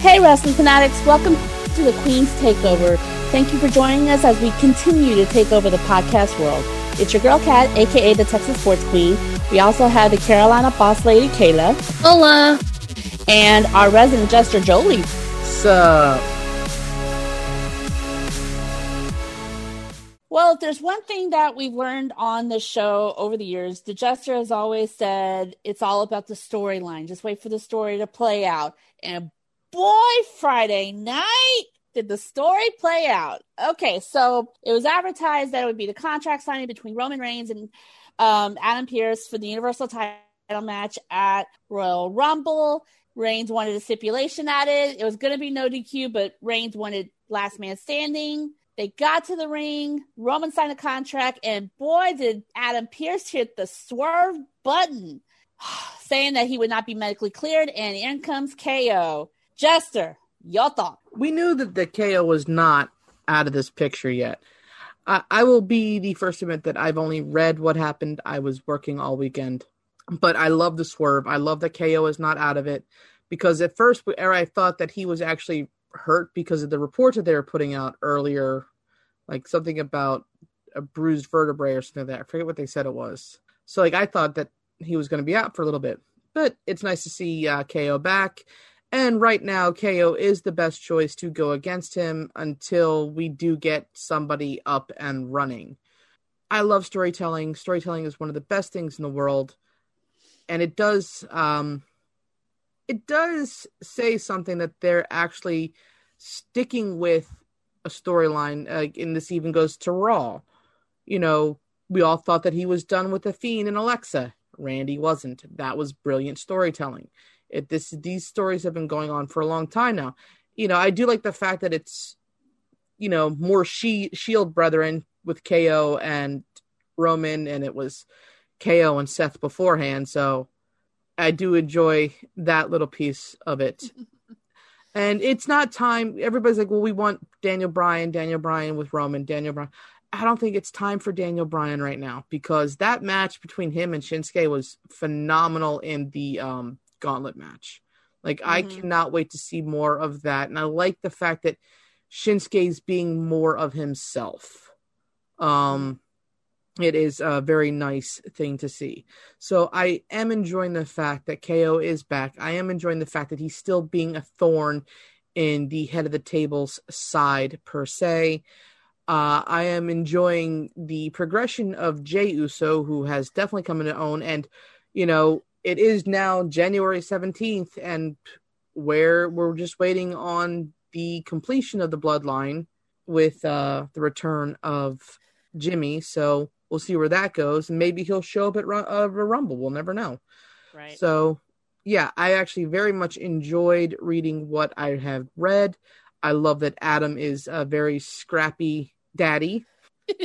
Hey, wrestling fanatics, welcome to the Queen's Takeover. Thank you for joining us as we continue to take over the podcast world. It's your girl Kat, aka the Texas Sports Queen. We also have the Carolina boss lady Kayla. Hola. And our resident jester Jolie. Sup? Well, if there's one thing that we've learned on this show over the years, the jester has always said it's all about the storyline. Just wait for the story to play out. And boy, Friday night did the story play out. Okay, so it was advertised that it would be the contract signing between Roman Reigns and um, Adam Pearce for the Universal title match at Royal Rumble. Reigns wanted a stipulation added. it. Was going to be no DQ, but Reigns wanted last man standing. They got to the ring. Roman signed a contract, and boy, did Adam Pearce hit the swerve button, saying that he would not be medically cleared. And in comes KO. Jester, your thought? We knew that the KO was not out of this picture yet. I, I will be the first to admit that I've only read what happened. I was working all weekend, but I love the swerve. I love that KO is not out of it because at first, I thought that he was actually hurt because of the report that they were putting out earlier, like something about a bruised vertebrae or something like that. I forget what they said it was. So, like, I thought that he was going to be out for a little bit, but it's nice to see uh, KO back. And right now, KO is the best choice to go against him until we do get somebody up and running. I love storytelling. Storytelling is one of the best things in the world, and it does um, it does say something that they're actually sticking with a storyline. Uh, and this even goes to Raw. You know, we all thought that he was done with the Fiend and Alexa. Randy wasn't. That was brilliant storytelling. It, this these stories have been going on for a long time now. You know, I do like the fact that it's you know more she Shield brethren with KO and Roman, and it was KO and Seth beforehand. So I do enjoy that little piece of it. and it's not time. Everybody's like, well, we want Daniel Bryan, Daniel Bryan with Roman, Daniel Bryan. I don't think it's time for Daniel Bryan right now because that match between him and Shinsuke was phenomenal in the um, gauntlet match. Like mm-hmm. I cannot wait to see more of that. And I like the fact that Shinsuke's being more of himself. Um it is a very nice thing to see. So I am enjoying the fact that KO is back. I am enjoying the fact that he's still being a thorn in the head of the table's side per se. Uh, I am enjoying the progression of Jey Uso, who has definitely come into own. And, you know, it is now January 17th, and where we're just waiting on the completion of the bloodline with uh, the return of Jimmy. So we'll see where that goes. Maybe he'll show up at uh, Rumble. We'll never know. Right. So, yeah, I actually very much enjoyed reading what I have read. I love that Adam is a very scrappy daddy,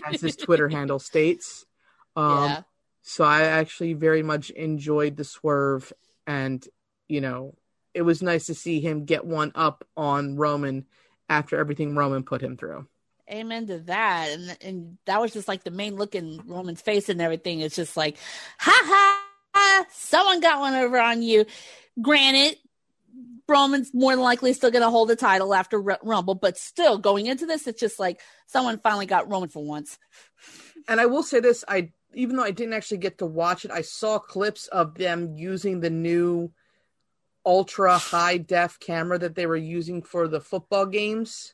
as his Twitter handle states. Um, yeah. So I actually very much enjoyed the swerve, and you know, it was nice to see him get one up on Roman after everything Roman put him through. Amen to that, and and that was just like the main look in Roman's face and everything. It's just like, ha ha, someone got one over on you. Granted, Roman's more than likely still going to hold the title after R- Rumble, but still going into this, it's just like someone finally got Roman for once. And I will say this: I even though I didn't actually get to watch it, I saw clips of them using the new ultra high def camera that they were using for the football games,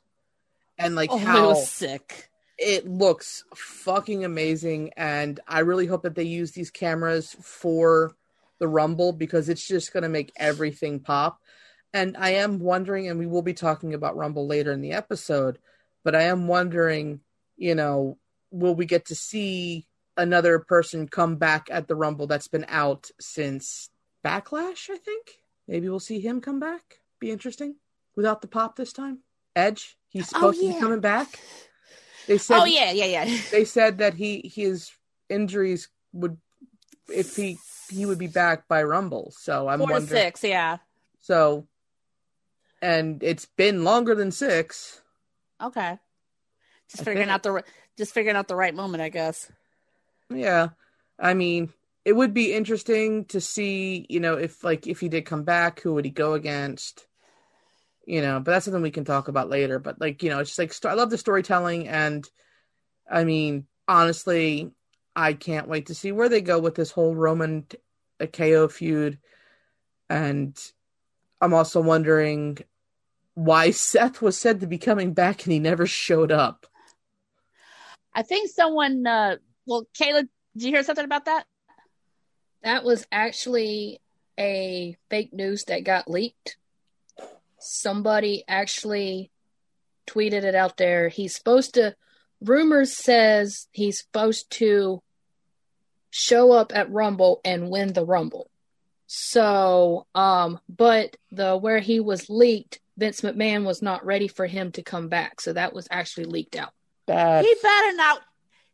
and like oh, how sick it looks fucking amazing. And I really hope that they use these cameras for the Rumble because it's just going to make everything pop. And I am wondering, and we will be talking about Rumble later in the episode, but I am wondering, you know, will we get to see another person come back at the Rumble that's been out since Backlash, I think. Maybe we'll see him come back. Be interesting. Without the pop this time. Edge, he's oh, supposed oh, yeah. to be coming back. They said Oh yeah, yeah, yeah. They said that he his injuries would if he he would be back by Rumble. So I'm Four wondering. Six, yeah. So and it's been longer than six. Okay. Just I figuring think. out the just figuring out the right moment, I guess. Yeah. I mean, it would be interesting to see, you know, if like if he did come back, who would he go against? you know, but that's something we can talk about later. But like, you know, it's just like I love the storytelling, and I mean, honestly, I can't wait to see where they go with this whole Roman KO feud, and I'm also wondering why Seth was said to be coming back and he never showed up. I think someone. Uh, well, Kayla, did you hear something about that? That was actually a fake news that got leaked. Somebody actually tweeted it out there. He's supposed to rumors says he's supposed to show up at Rumble and win the Rumble. So, um, but the where he was leaked, Vince McMahon was not ready for him to come back. So that was actually leaked out. Bad. He better not.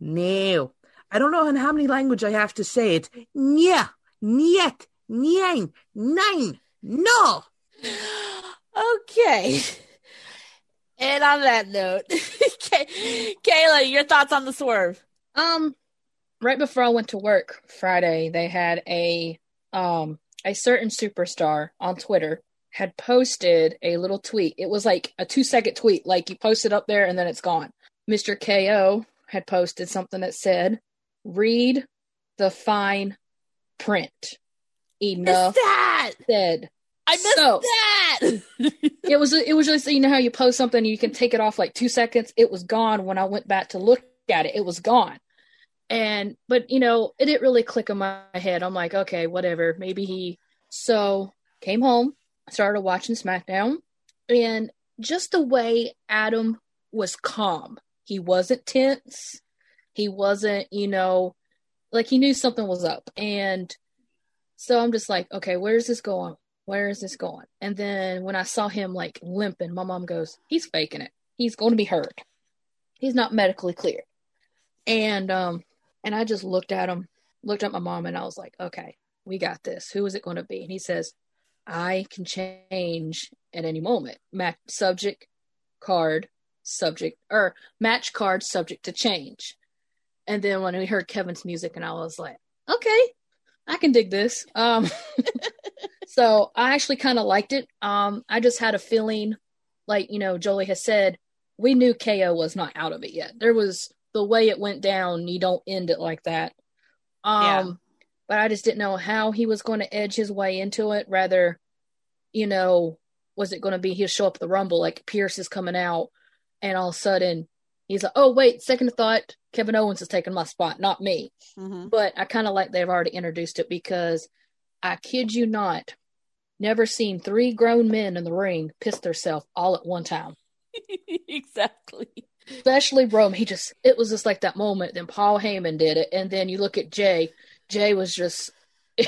no. I don't know in how many language I have to say it. Nya, niet, nine, nine, no. Okay. And on that note, Kay- Kayla, your thoughts on the swerve? Um, right before I went to work Friday, they had a um a certain superstar on Twitter had posted a little tweet. It was like a two second tweet, like you post it up there and then it's gone. Mr. KO had posted something that said, "Read the fine print." Enough that. said. I missed So- that. It was it was just you know how you post something you can take it off like two seconds. It was gone when I went back to look at it. It was gone, and but you know it didn't really click in my head. I'm like, okay, whatever. Maybe he. So came home, started watching SmackDown, and just the way Adam was calm. He wasn't tense. He wasn't, you know, like he knew something was up, and so I'm just like, okay, where's this going? where is this going? And then when I saw him like limping, my mom goes, he's faking it. He's going to be hurt. He's not medically clear. And um and I just looked at him, looked at my mom and I was like, okay, we got this. Who is it going to be? And he says, I can change at any moment. Mac subject card subject or match card subject to change. And then when we heard Kevin's music and I was like, okay, I can dig this. Um so I actually kind of liked it. Um, I just had a feeling, like you know, Jolie has said, we knew KO was not out of it yet. There was the way it went down. You don't end it like that. Um, Yeah. but I just didn't know how he was going to edge his way into it. Rather, you know, was it going to be he'll show up at the Rumble like Pearce is coming out, and all of a sudden he's like, oh wait, second thought, Kevin Owens is taking my spot, not me Mhm. but I kind of like they've already introduced it because I kid you not, never seen three grown men in the ring piss themselves all at one time. exactly. Especially Rome, he just it was just like that moment. Then Paul Heyman did it, and then you look at Jey. Jey was just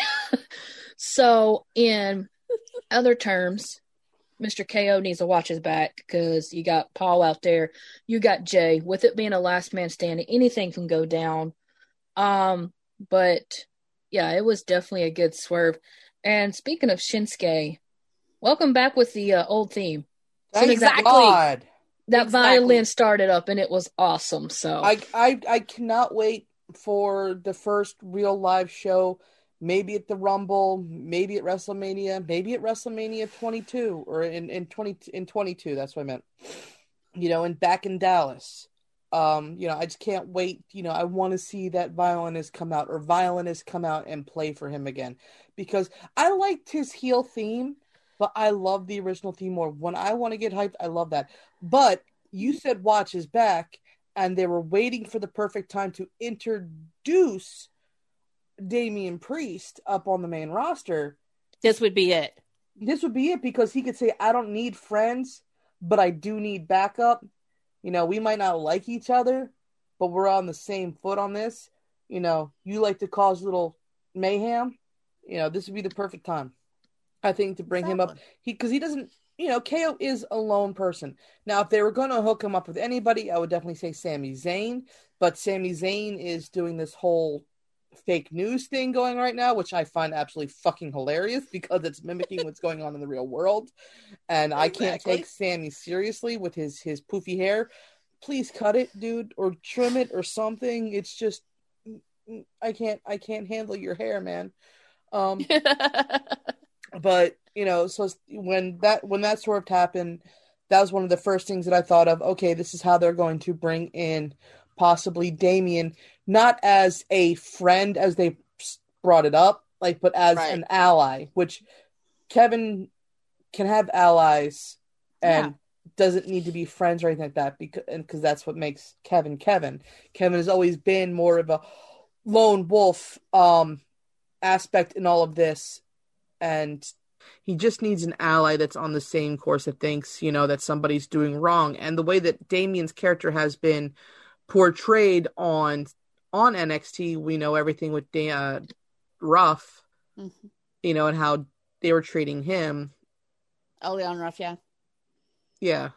so. In other terms, Mr. KO needs to watch his back because you got Paul out there, you got Jey. With it being a last man standing, anything can go down. Um, but yeah, it was definitely a good swerve. And speaking of Shinsuke, welcome back with the uh, old theme. Thank Exactly. God. That Exactly. violin started up and it was awesome. So I, I I cannot wait for the first real live show. Maybe at the Rumble, maybe at WrestleMania, maybe at WrestleMania 22 or in in 20 in 22. That's what I meant. You know, and back in Dallas. Um, you know, I just can't wait. You know, I want to see that violinist come out or violinist come out and play for him again because I liked his heel theme, but I love the original theme more. When I want to get hyped, I love that. But you said watch his back, and they were waiting for the perfect time to introduce Damian Priest up on the main roster. This would be it. This would be it because he could say, I don't need friends, but I do need backup. You know, we might not like each other, but we're on the same foot on this. You know, you like to cause little mayhem. You know, this would be the perfect time, I think, to bring him up. He because he doesn't you know, KO is a lone person. Now, if they were going to hook him up with anybody, I would definitely say Sami Zayn. But Sami Zayn is doing this whole fake news thing going right now, which I find absolutely fucking hilarious because it's mimicking what's going on in the real world. And I can't take Sami seriously with his his poofy hair. Please cut it, dude, or trim it or something. It's just I can't I can't handle your hair, man. Um but you know, so when that when that sort of happened, that was one of the first things that I thought of. Okay, this is how they're going to bring in possibly Damian, not as a friend as they brought it up, like, but as right. an ally, which Kevin can have allies and yeah. doesn't need to be friends or anything like that because because that's what makes Kevin Kevin. Kevin has always been more of a lone wolf um aspect in all of this and he just needs an ally that's on the same course that thinks, you know, that somebody's doing wrong. And the way that Damian's character has been portrayed on on NXT, we know everything with Dan uh, Ruff, mm-hmm. you know, and how they were treating him. Oh, Leon Ruff, yeah, yeah.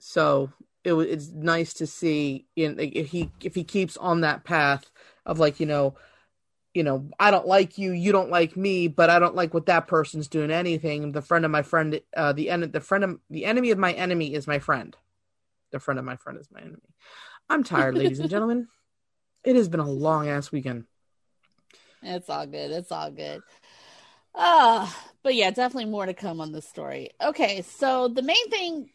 So it it's nice to see you know, if he if he keeps on that path of like you know you know, I don't like you, you don't like me, but I don't like what that person's doing anything. The friend of my friend, uh, the en- the friend of the enemy of my enemy is my friend. The friend of my friend is my enemy. I'm tired, ladies and gentlemen. It has been a long ass weekend. It's all good. It's all good. Uh, but yeah, definitely more to come on this story. Okay, so the main thing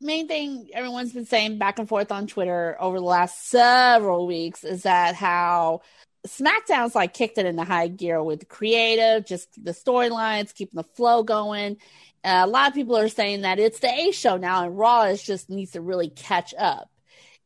main thing everyone's been saying back and forth on Twitter over the last several weeks is that how SmackDown's like kicked it into high gear with creative, just the storylines, keeping the flow going. Uh, a lot of people are saying that it's the A show now, and Raw is just needs to really catch up.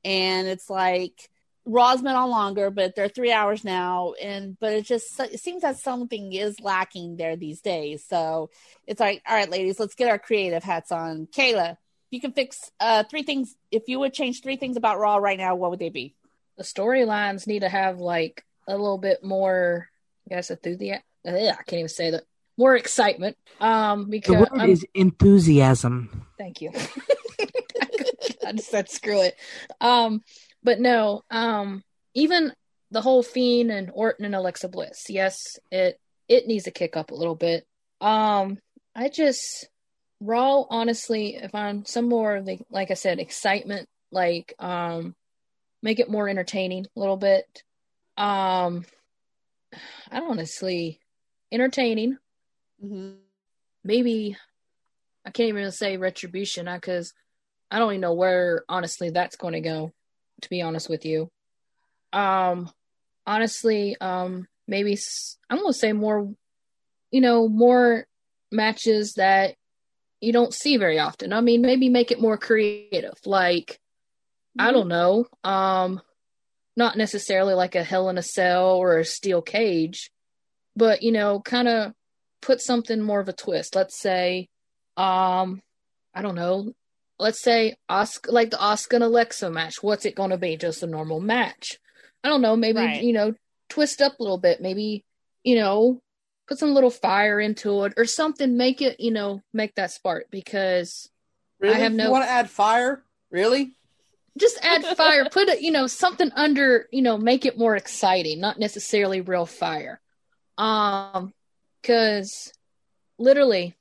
And it's like Raw's been on longer, but they're three hours now, and but it just it seems that something is lacking there these days. So it's like, all right, ladies, let's get our creative hats on. Kayla, if you can fix uh, three things. If you would change three things about Raw right now, what would they be? The storylines need to have like a little bit more, I guess, enthusiasm. I can't even say that. More excitement. Um, because the word um, is enthusiasm. Thank you. I just said screw it. Um, but no. Um, even the whole Fiend and Orton and Alexa Bliss. Yes, it it needs to kick up a little bit. Um, I just Raw, honestly, if I'm some more of the like I said, excitement, like um, make it more entertaining a little bit um I honestly entertaining. Mm-hmm. Maybe I can't even say retribution because I don't even know where honestly that's going to go. To be honest with you, um, honestly, um, maybe I'm going to say more, you know, more matches that you don't see very often. I mean, maybe make it more creative. Like, mm-hmm. I don't know, um, not necessarily like a hell in a cell or a steel cage, but you know, kind of put something more of a twist. Let's say, um, I don't know, let's say Asuka, like the Asuka and Alexa match. What's it going to be? Just a normal match? I don't know. Maybe right. you know, twist up a little bit. Maybe you know, put some little fire into it or something. Make it you know, make that spark because really? I have no. You want to add fire? Really? just add fire put it you know something under you know make it more exciting not necessarily real fire um because literally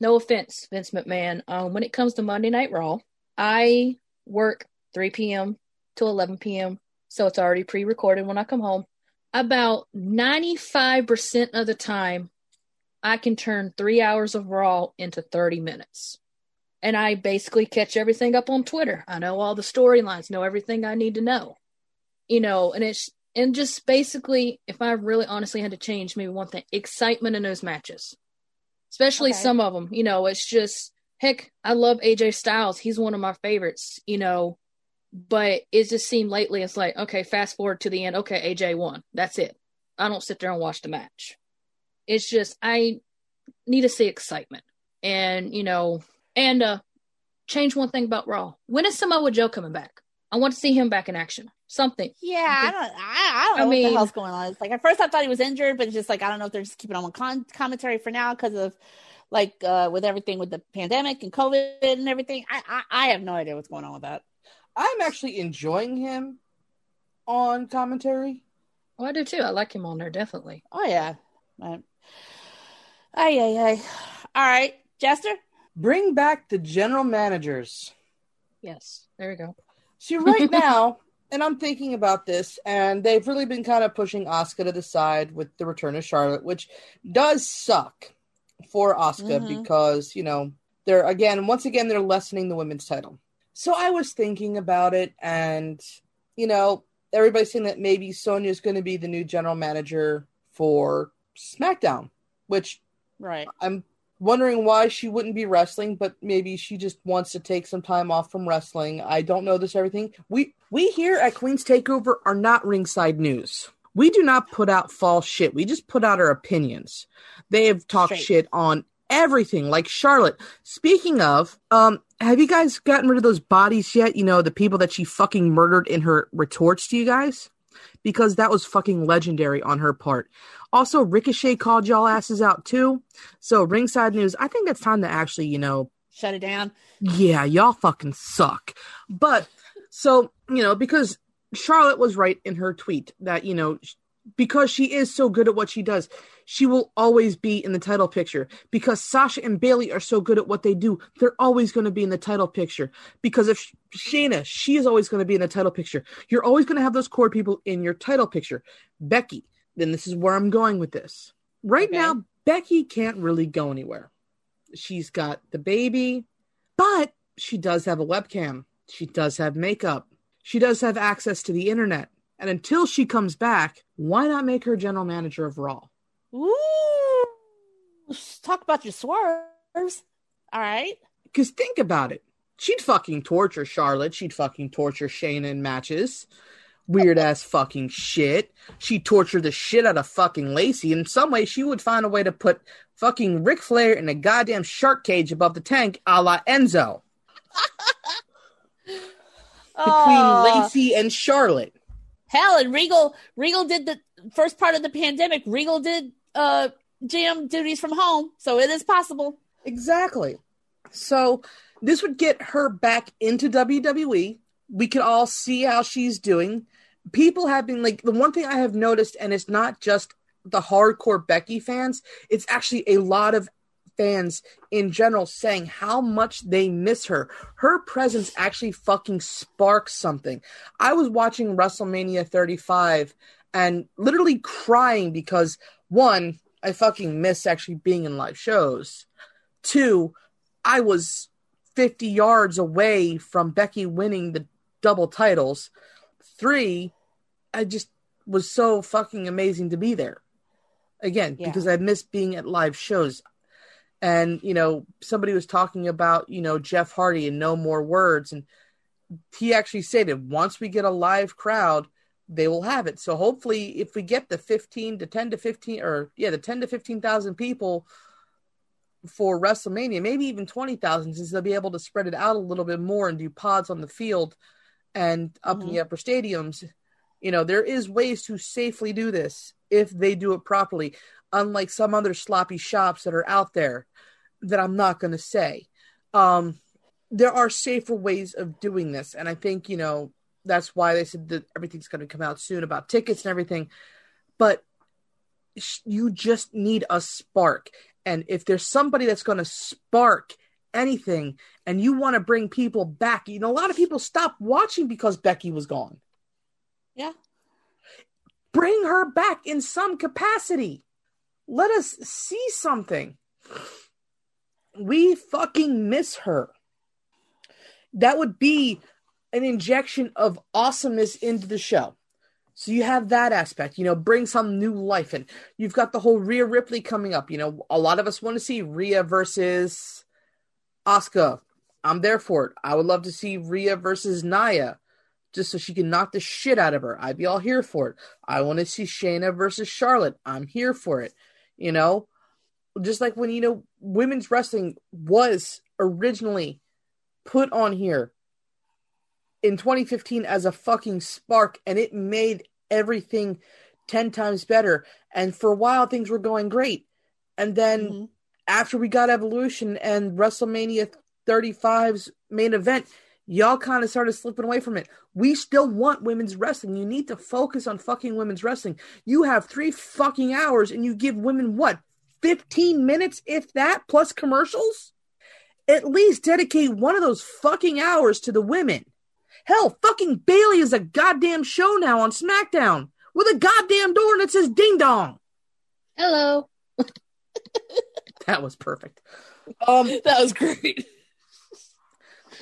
no offense vince mcmahon um when it comes to monday night raw i work 3 p.m to 11 p.m so it's already pre-recorded when i come home about 95% of the time i can turn three hours of raw into 30 minutes and I basically catch everything up on Twitter. I know all the storylines, know everything I need to know. You know, and it's and just basically if I really honestly had to change maybe one thing, excitement in those matches. Especially okay. some of them, you know, it's just heck, I love AJ Styles. He's one of my favorites, you know, but it just seemed lately it's like, okay, fast forward to the end, okay, AJ won. That's it. I don't sit there and watch the match. It's just I need to see excitement. And, you know, and uh, change one thing about Raw. When is Samoa Joe coming back? I want to see him back in action. Something. Yeah, I don't. I, I don't know I mean, what the hell's going on. It's like at first I thought he was injured, but it's just like I don't know if they're just keeping on con- commentary for now because of like uh, with everything with the pandemic and COVID and everything. I, I I have no idea what's going on with that. I'm actually enjoying him on commentary. Oh, I do too. I like him on there definitely. Oh yeah. Right. Ay ay ay. All right, Jester. Bring back the general managers. Yes, there we go. See, right now, and I'm thinking about this, and they've really been kind of pushing Asuka to the side with the return of Charlotte, which does suck for Asuka Mhm. because you know they're again, once again, they're lessening the women's title. So I was thinking about it, and you know, everybody's saying that maybe Sonya's going to be the new general manager for SmackDown, which Right. I'm wondering why she wouldn't be wrestling, but maybe she just wants to take some time off from wrestling. I don't know this everything. We we here at Queen's Takeover are not ringside news. We do not put out false shit. We just put out our opinions. They have talked Straight. shit on everything, like Charlotte. Speaking of, um, have you guys gotten rid of those bodies yet? You know, the people that she fucking murdered in her retorts to you guys? Because that was fucking legendary on her part. Also, Ricochet called y'all asses out too. So, ringside news, I think it's time to actually, you know, Shut it down. yeah, y'all fucking suck. But, so, you know, because Charlotte was right in her tweet that, you know, because she is so good at what she does, she will always be in the title picture. Because Sasha and Bayley are so good at what they do, they're always going to be in the title picture. Because if Sh- Shayna, she is always going to be in the title picture. You're always going to have those core people in your title picture. Becky, then this is where I'm going with this. Right Okay. now, Becky can't really go anywhere. She's got the baby, but she does have a webcam. She does have makeup. She does have access to the internet. And until she comes back, why not make her general manager of Raw? Ooh. Talk about your swerves. All right. Because think about it. She'd fucking torture Charlotte. She'd fucking torture Shayna in matches. Weird ass fucking shit. She'd torture the shit out of fucking Lacey. In some way, she would find a way to put fucking Ric Flair in a goddamn shark cage above the tank a la Enzo between Oh, Lacey and Charlotte. Hell, and Regal Regal did the first part of the pandemic. Regal did uh GM duties from home, so it is possible. Exactly. So this would get her back into WWE. We could all see how she's doing. People have been like the one thing I have noticed, and it's not just the hardcore Becky fans, it's actually a lot of fans in general saying how much they miss her. Her presence actually fucking sparks something. I was watching WrestleMania 35 and literally crying because one, I fucking miss actually being in live shows. Two, I was 50 yards away from Becky winning the double titles. Three, I just was so fucking amazing to be there. Again, Yeah. because I miss being at live shows. And, you know, somebody was talking about, you know, Jeff Hardy and no more words. And he actually stated once we get a live crowd, they will have it. So hopefully, if we get the 15 to 10 to 15, or yeah, the 10 to 15,000 people for WrestleMania, maybe even 20,000, since they'll be able to spread it out a little bit more and do pods on the field and up in the mm-hmm. upper stadiums. You know, there is ways to safely do this if they do it properly, unlike some other sloppy shops that are out there that I'm not going to say. Um, there are safer ways of doing this. And I think, you know, that's why they said that everything's going to come out soon about tickets and everything. But you just need a spark. And if there's somebody that's going to spark anything and you want to bring people back, you know, a lot of people stopped watching because Becky was gone. Yeah. Bring her back in some capacity. Let us see something. We fucking miss her. That would be an injection of awesomeness into the show. So you have that aspect, you know, bring some new life in. You've got the whole Rhea Ripley coming up. You know, a lot of us want to see Rhea versus Asuka. I'm there for it. I would love to see Rhea versus Nia, just so she can knock the shit out of her. I'd be all here for it. I want to see Shayna versus Charlotte. I'm here for it. You know, just like when you know women's wrestling was originally put on here in 2015 as a fucking spark and it made everything 10 times better. And for a while things were going great. And then Mhm. after we got Evolution and WrestleMania 35's main event, y'all kind of started slipping away from it. We still want women's wrestling. You need to focus on fucking women's wrestling. You have three fucking hours and you give women what? 15 minutes, if that, plus commercials? At least dedicate one of those fucking hours to the women. Hell, fucking Bayley is a goddamn show now on SmackDown with a goddamn door that says ding dong. Hello. that was perfect. Um, that was great.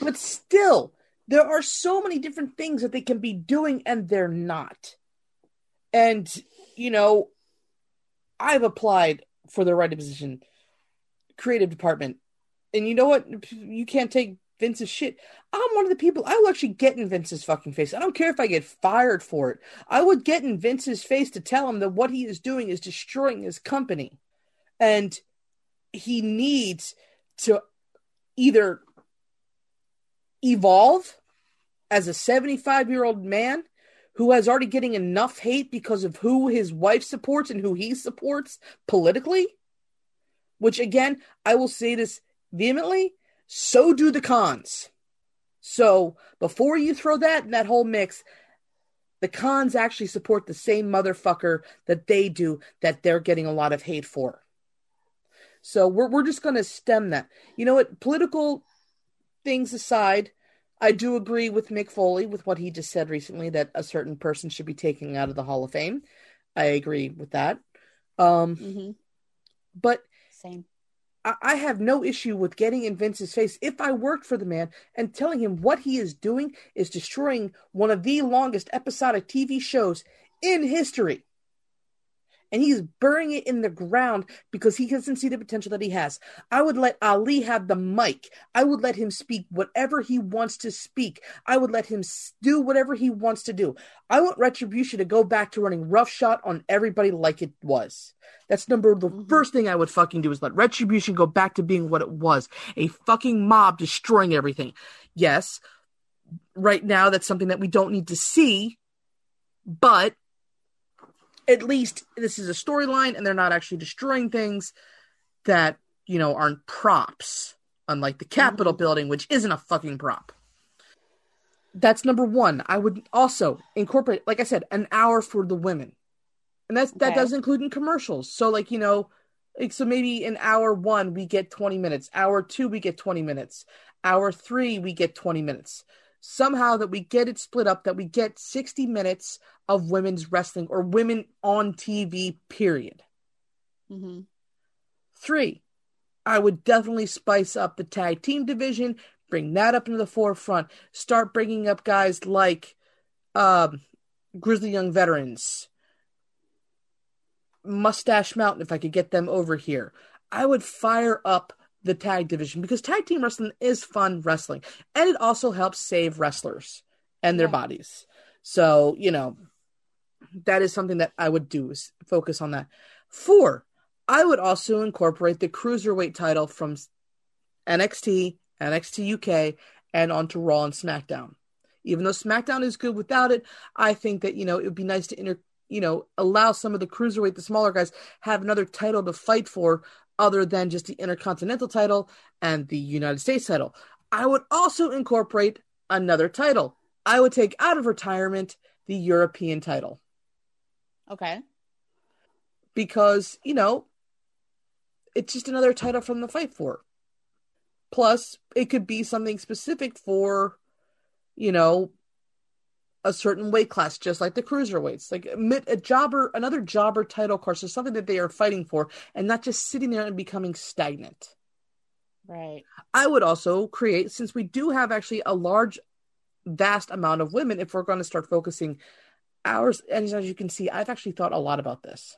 But still, there are so many different things that they can be doing and they're not. And, you know, I've applied for the writing position, creative department. And you know what? You can't take Vince's shit. I'm one of the people I will actually get in Vince's fucking face. I don't care if I get fired for it. I would get in Vince's face to tell him that what he is doing is destroying his company. And he needs to either evolve as a 75 year old man who has already getting enough hate because of who his wife supports and who he supports politically which again i will say this vehemently so do the cons. So before you throw that in that whole mix the cons actually support the same motherfucker that they do that they're getting a lot of hate for. So we're, we're just going to stem that. You know what? Political things aside I do agree with Mick Foley with what he just said recently that a certain person should be taken out of the Hall of Fame. I agree with that. Um, mm-hmm. But same. I, I have no issue with getting in Vince's face if I worked for the man and telling him what he is doing is destroying one of the longest episodic TV shows in history and he's burying it in the ground because he doesn't see the potential that he has. I would let Ali have the mic. I would let him speak whatever he wants to speak. I would let him do whatever he wants to do. I want Retribution to go back to running roughshod on everybody like it was. That's number the mm-hmm. first thing I would fucking do is let Retribution go back to being what it was a fucking mob destroying everything. Yes, right now that's something that we don't need to see, but at least this is a storyline and they're not actually destroying things that you know aren't props unlike the capitol mm-hmm. building which isn't a fucking prop. That's number one. I would also incorporate like i said an hour for the women. And that's that does include in commercials. So like you know like, so maybe in hour one we get 20 minutes. Hour two we get 20 minutes. Hour three we get 20 minutes somehow that we get it split up that we get 60 minutes of women's wrestling or women on TV, period. Mm-hmm. Three, I would definitely spice up the tag team division, bring that up into the forefront, start bringing up guys like um, Grizzled Young Veterans, Mustache Mountain, if I could get them over here. I would fire up the tag division because tag team wrestling is fun wrestling and it also helps save wrestlers and their yeah. bodies. So, you know, that is something that I would do is focus on that. Four, I would also incorporate the cruiserweight title from NXT, NXT UK, and onto Raw and SmackDown. Even though SmackDown is good without it, I think that you know it would be nice to inter, you know, allow some of the cruiserweight, the smaller guys, have another title to fight for other than just the Intercontinental title and the United States title. I would also incorporate another title. I would take out of retirement the European title. Okay. Because, you know, it's just another title from the fight for. Plus, it could be something specific for, you know, a certain weight class, just like the cruiserweights. Like a jobber, another jobber title course is something that they are fighting for, and not just sitting there and becoming stagnant. Right. I would also create, since we do have actually a large, vast amount of women, if we're going to start focusing ours, and as you can see, I've actually thought a lot about this.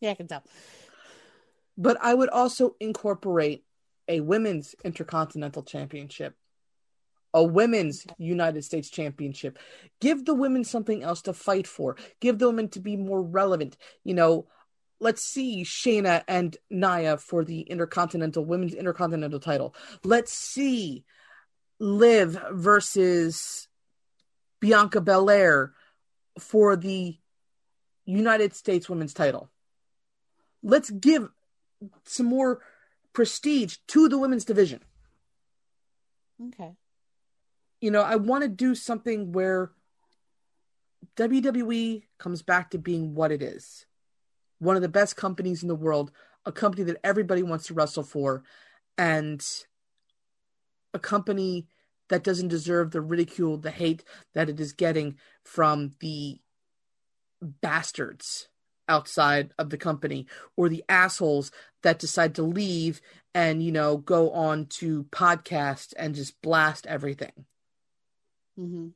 Yeah, I can tell. But I would also incorporate a women's intercontinental championship a women's United States championship. Give the women something else to fight for. Give the women to be more relevant. You know, let's see Shayna and Nia for the Intercontinental Women's Intercontinental title. Let's see Liv versus Bianca Belair for the United States Women's title. Let's give some more prestige to the women's division. Okay. You know, I want to do something where WWE comes back to being what it is. One of the best companies in the world, a company that everybody wants to wrestle for, and a company that doesn't deserve the ridicule, the hate that it is getting from the bastards outside of the company or the assholes that decide to leave and you know go on to podcast and just blast everything Mm-hmm.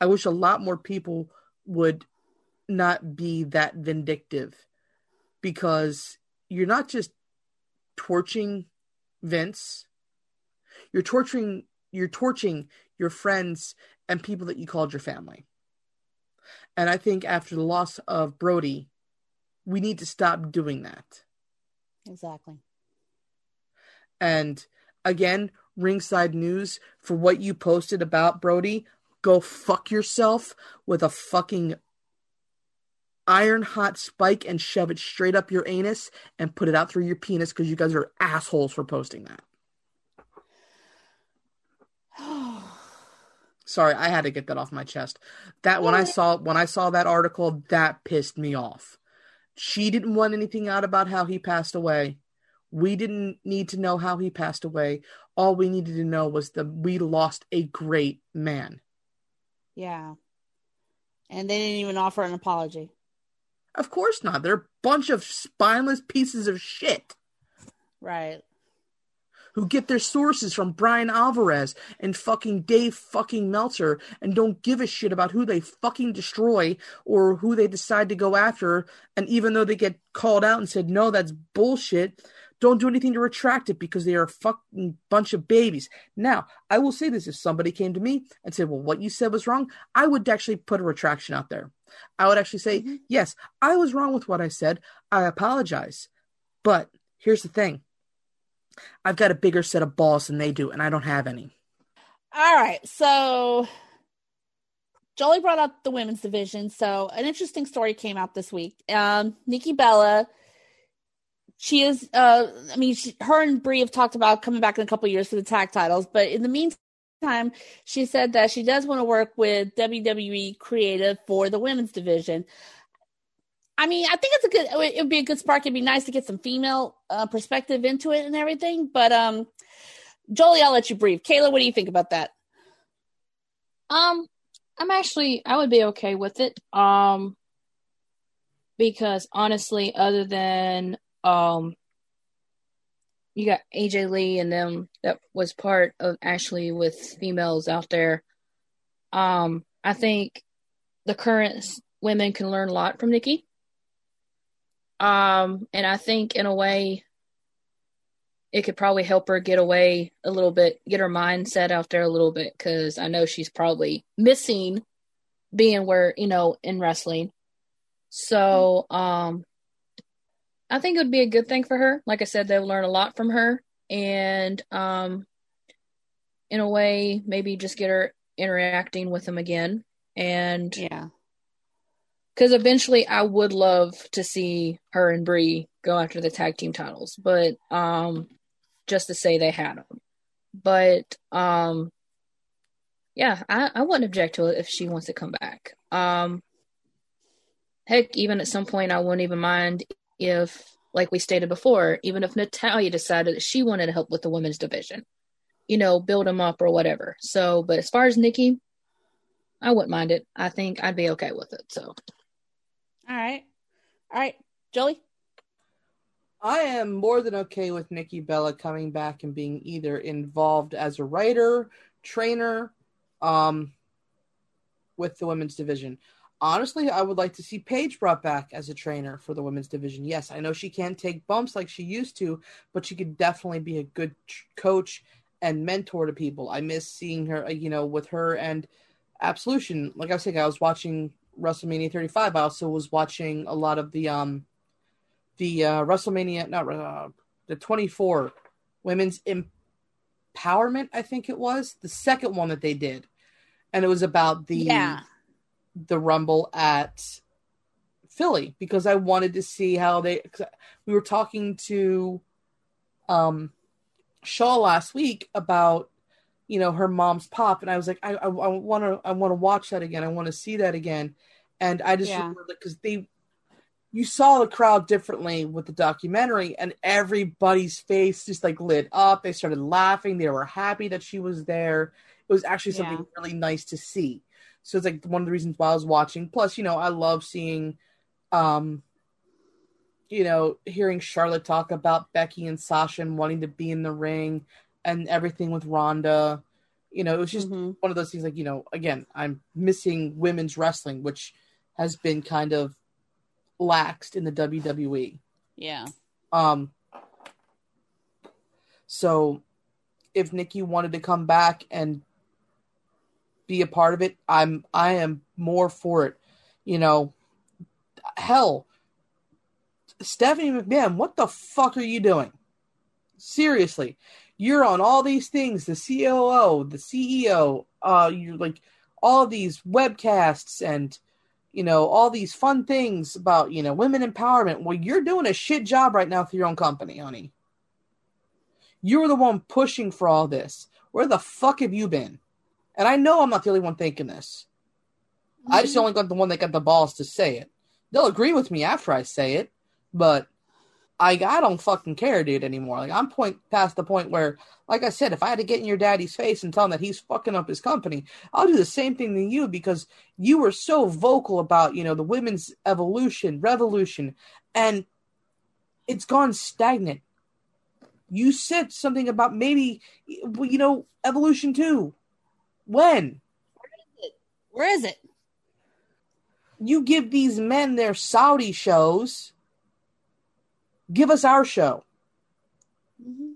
i wish a lot more people would not be that vindictive because you're not just torching vince you're torturing you're torching your friends and people that you called your family and i think after the loss of brodie we need to stop doing that Exactly. And again, ringside news for what you posted about Brodie, go fuck yourself with a fucking iron hot spike and shove it straight up your anus and put it out through your penis because you guys are assholes for posting that. Sorry, I had to get that off my chest. That when I saw when I saw that article, that pissed me off. She didn't want anything out about how he passed away. We didn't need to know how he passed away. All we needed to know was that we lost a great man. yeah. And they didn't even offer an apology. Of course not. They're a bunch of spineless pieces of shit Right. who get their sources from Bryan Alvarez and fucking Dave fucking Meltzer and don't give a shit about who they fucking destroy or who they decide to go after. And even though they get called out and said, no, that's bullshit, don't do anything to retract it because they are a fucking bunch of babies. Now, I will say this if somebody came to me and said, well, what you said was wrong, I would actually put a retraction out there. I would actually say, Mhm. yes, I was wrong with what I said. I apologize. But here's the thing I've got a bigger set of balls than they do, and I don't have any. All right. So Jolie brought up the women's division. So an interesting story came out this week. Um, Nikki Bella, she is, uh, I mean, she, her and Brie have talked about coming back in a couple years for the tag titles, but in the meantime, she said that she does want to work with WWE Creative for the women's division. I mean, I think it's a good. It would, be a good spark. It'd be nice to get some female uh, perspective into it and everything. But um, Jolie, I'll let you brief. Kayla, what do you think about that? Um, I'm actually I would be okay with it. Um, because honestly, other than um, you got AJ Lee and them that was part of actually with females out there. Um, I think the current women can learn a lot from Nikki. Um, and I think in a way, it could probably help her get away a little bit, get her mindset out there a little bit, because I know she's probably missing being where, you know, in wrestling. So, um, I think it would be a good thing for her. Like I said, they'll learn a lot from her. And, um, in a way, maybe just get her interacting with them again. And Yeah. because eventually I would love to see her and Brie go after the tag team titles, but um, just to say they had them. But um, yeah, I, I wouldn't object to it if she wants to come back. Um, heck, even at some point, I wouldn't even mind if, like we stated before, even if Natalya decided that she wanted to help with the women's division, you know, build them up or whatever. So, but as far as Nikki, I wouldn't mind it. I think I'd be okay with it. So. All right. All right. Jolie? I am more than okay with Nikki Bella coming back and being either involved as a writer, trainer, um, with the women's division. Honestly, I would like to see Paige brought back as a trainer for the women's division. Yes, I know she can't take bumps like she used to, but she could definitely be a good ch- coach and mentor to people. I miss seeing her, uh, you know, with her and Absolution. Like I was saying, I was watching WrestleMania 35. I also was watching a lot of the um the uh, WrestleMania, not uh, the 24 women's empowerment. I think it was the second one that they did, and it was about the Yeah. The Rumble at Philly because I wanted to see how they. We were talking to um, Shaw last week about you know her mom's pop, and I was like, I I want to I want to watch that again. I want to see that again, and I just Yeah. because they. You saw the crowd differently with the documentary, and everybody's face just like lit up. They started laughing. They were happy that she was there. It was actually something Yeah. really nice to see. So it's like one of the reasons why I was watching. Plus, you know, I love seeing, um, you know, hearing Charlotte talk about Becky and Sasha and wanting to be in the ring and everything with Ronda. You know, it was just Mhm. one of those things like, you know, again, I'm missing women's wrestling, which has been kind of laxed in the WWE. Yeah. Um, so if Nikki wanted to come back and be a part of it, I'm I am more for it. You know, hell, Stephanie McMahon, what the fuck are you doing? Seriously, you're on all these things, the COO, the CEO, uh, you're like all these webcasts and you know all these fun things about you know women empowerment. Well, you're doing a shit job right now for your own company, honey. You were the one pushing for all this. Where the fuck have you been? And I know I'm not the only one thinking this. I just mm-hmm. only got the one that got the balls to say it. They'll agree with me after I say it, but I I don't fucking care, dude, anymore. Like I'm point past the point where, like I said, if I had to get in your daddy's face and tell him that he's fucking up his company, I'll do the same thing to you because you were so vocal about you know the women's evolution, revolution, and it's gone stagnant. You said something about maybe you know evolution too. When? Where is it? Where is it? you give these men their Saudi shows. Give us our show. Mhm.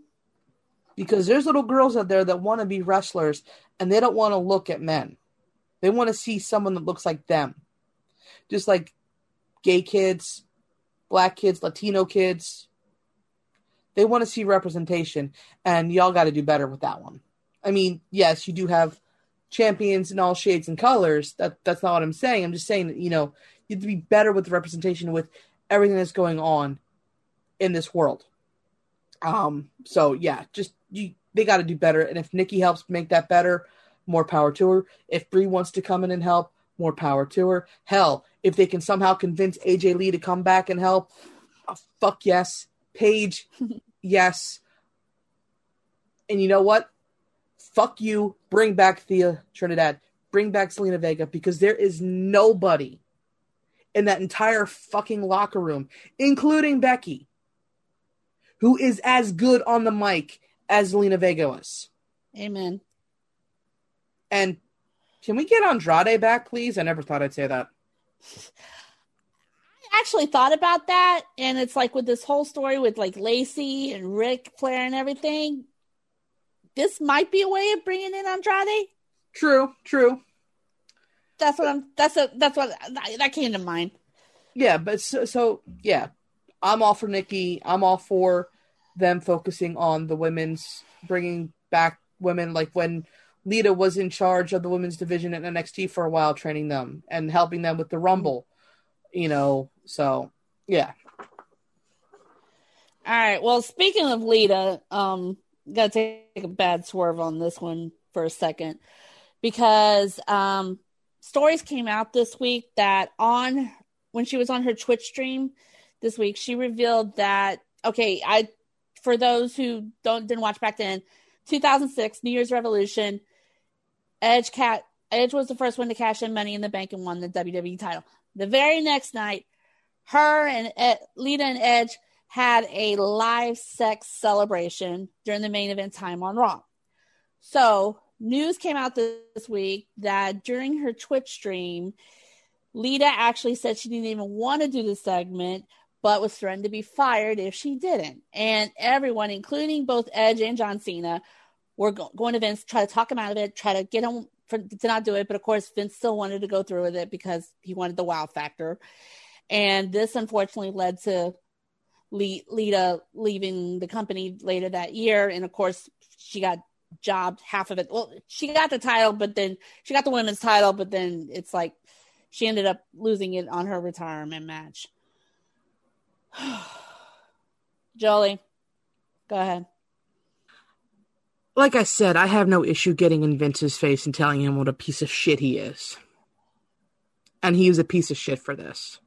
Because there's little girls out there that want to be wrestlers and they don't want to look at men. They want to see someone that looks like them. Just like gay kids, black kids, Latino kids. They want to see representation, and y'all got to do better with that one. I mean, yes, you do have champions in all shades and colors. That that's not what I'm saying. I'm just saying that you know you have to be better with the representation with everything that's going on in this world. Um. So yeah, just you. They got to do better. And if Nikki helps make that better, more power to her. If Brie wants to come in and help, more power to her. Hell, if they can somehow convince AJ Lee to come back and help, uh, fuck yes. Paige, yes. And you know what? Fuck you. Bring back Thea Trinidad. Bring back Zelina Vega because there is nobody in that entire fucking locker room, including Becky, who is as good on the mic as Zelina Vega was. Amen. And can we get Andrade back, please? I never thought I'd say that. I actually thought about that, and it's like with this whole story with like Lacey and Ric Flair and everything. This might be a way of bringing in Andrade. True, true. That's what I'm. That's a. That's what that came to mind. Yeah, but so, so yeah, I'm all for Nikki. I'm all for them focusing on the women's, bringing back women like when Lita was in charge of the women's division at NXT for a while, training them and helping them with the Rumble. You know, so yeah, All right. Well, speaking of Lita, um, gotta take a bad swerve on this one for a second because um, stories came out this week that on when she was on her Twitch stream this week, she revealed that okay, I for those who don't didn't watch back then, 2006 New Year's Revolution, Edge cat Edge was the first one to cash in Money in the Bank and won the WWE title. The very next night, her and Ed, Lita and Edge had a live sex celebration during the main event time on Raw. So, news came out this week that during her Twitch stream, Lita actually said she didn't even want to do the segment, but was threatened to be fired if she didn't. And everyone, including both Edge and John Cena, were go- going to Vince, try to talk him out of it, try to get him for, to not do it. But of course, Vince still wanted to go through with it because he wanted the wow factor. And this unfortunately led to Lita leaving the company later that year. And of course, she got jobbed half of it. Well, she got the title, but then she got the women's title, but then it's like she ended up losing it on her retirement match. Jolie, go ahead. Like I said, I have no issue getting in Vince's face and telling him what a piece of shit he is. And he is a piece of shit for this.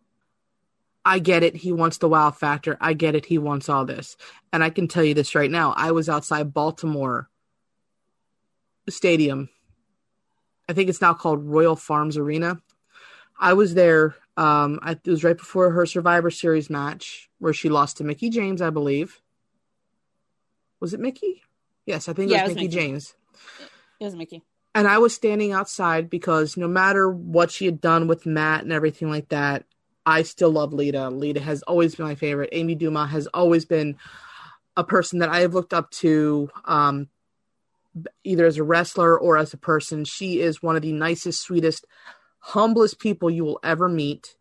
I get it. He wants the wow factor. I get it. He wants all this. And I can tell you this right now. I was outside Baltimore Stadium. I think it's now called Royal Farms Arena. I was there. Um, I, it was right before her Survivor Series match where she lost to Mickie James, I believe. Was it Mickie? Yes, I think it, was, it was Mickie, Mickie James. It was Mickie. And I was standing outside because no matter what she had done with Matt and everything like that, I still love Lita. Lita has always been my favorite. Amy Dumas has always been a person that I have looked up to, um, either as a wrestler or as a person. She is one of the nicest, sweetest, humblest people you will ever meet.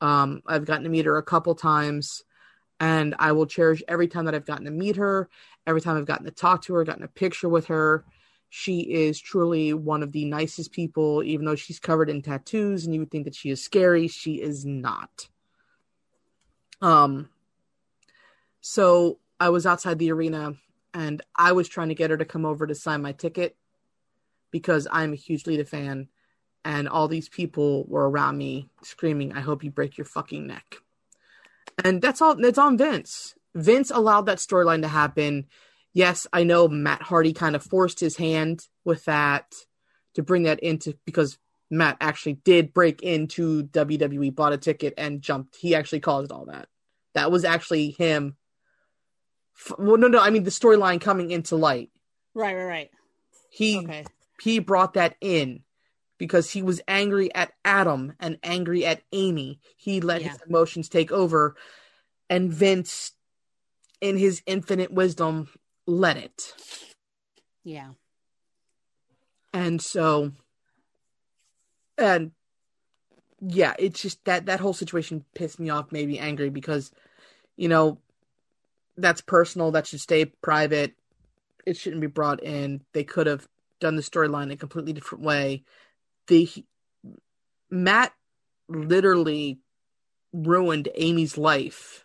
Um, I've gotten to meet her a couple times, and I will cherish every time that I've gotten to meet her, every time I've gotten to talk to her, gotten a picture with her. She is truly one of the nicest people, even though she's covered in tattoos and you would think that she is scary. She is not. Um, so I was outside the arena and I was trying to get her to come over to sign my ticket because I'm a huge Lita fan. And all these people were around me screaming, I hope you break your fucking neck. And that's all, that's on Vince. Vince allowed that storyline to happen yes, I know Matt Hardy kind of forced his hand with that to bring that into because Matt actually did break into WWE, bought a ticket, and jumped. He actually caused all that. That was actually him. Well, no, no, I mean the storyline coming into light. Right, right, right. He okay. he brought that in because he was angry at Adam and angry at Amy. He let yeah. his emotions take over, and Vince, in his infinite wisdom, let it. Yeah. And so and yeah, it's just that that whole situation pissed me off, made me angry because you know that's personal, that should stay private. It shouldn't be brought in. They could have done the storyline a completely different way. The Matt literally ruined Amy's life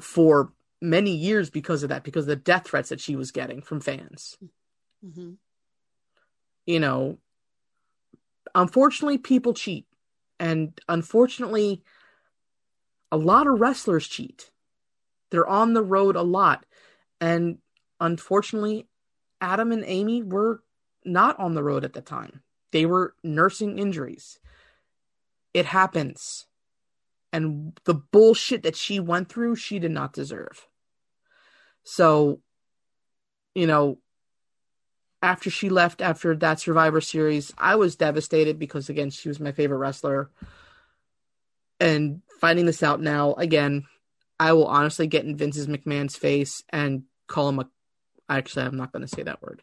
for many years because of that, because of the death threats that she was getting from fans. Mm-hmm. You know, unfortunately, people cheat. And unfortunately, a lot of wrestlers cheat. They're on the road a lot. And unfortunately, Adam and Amy were not on the road at the time. They were nursing injuries. It happens. And the bullshit that she went through, she did not deserve. So, you know, after she left after that Survivor series, I was devastated because again, she was my favorite wrestler. And finding this out now, again, I will honestly get in Vince's McMahon's face and call him a actually I'm not gonna say that word.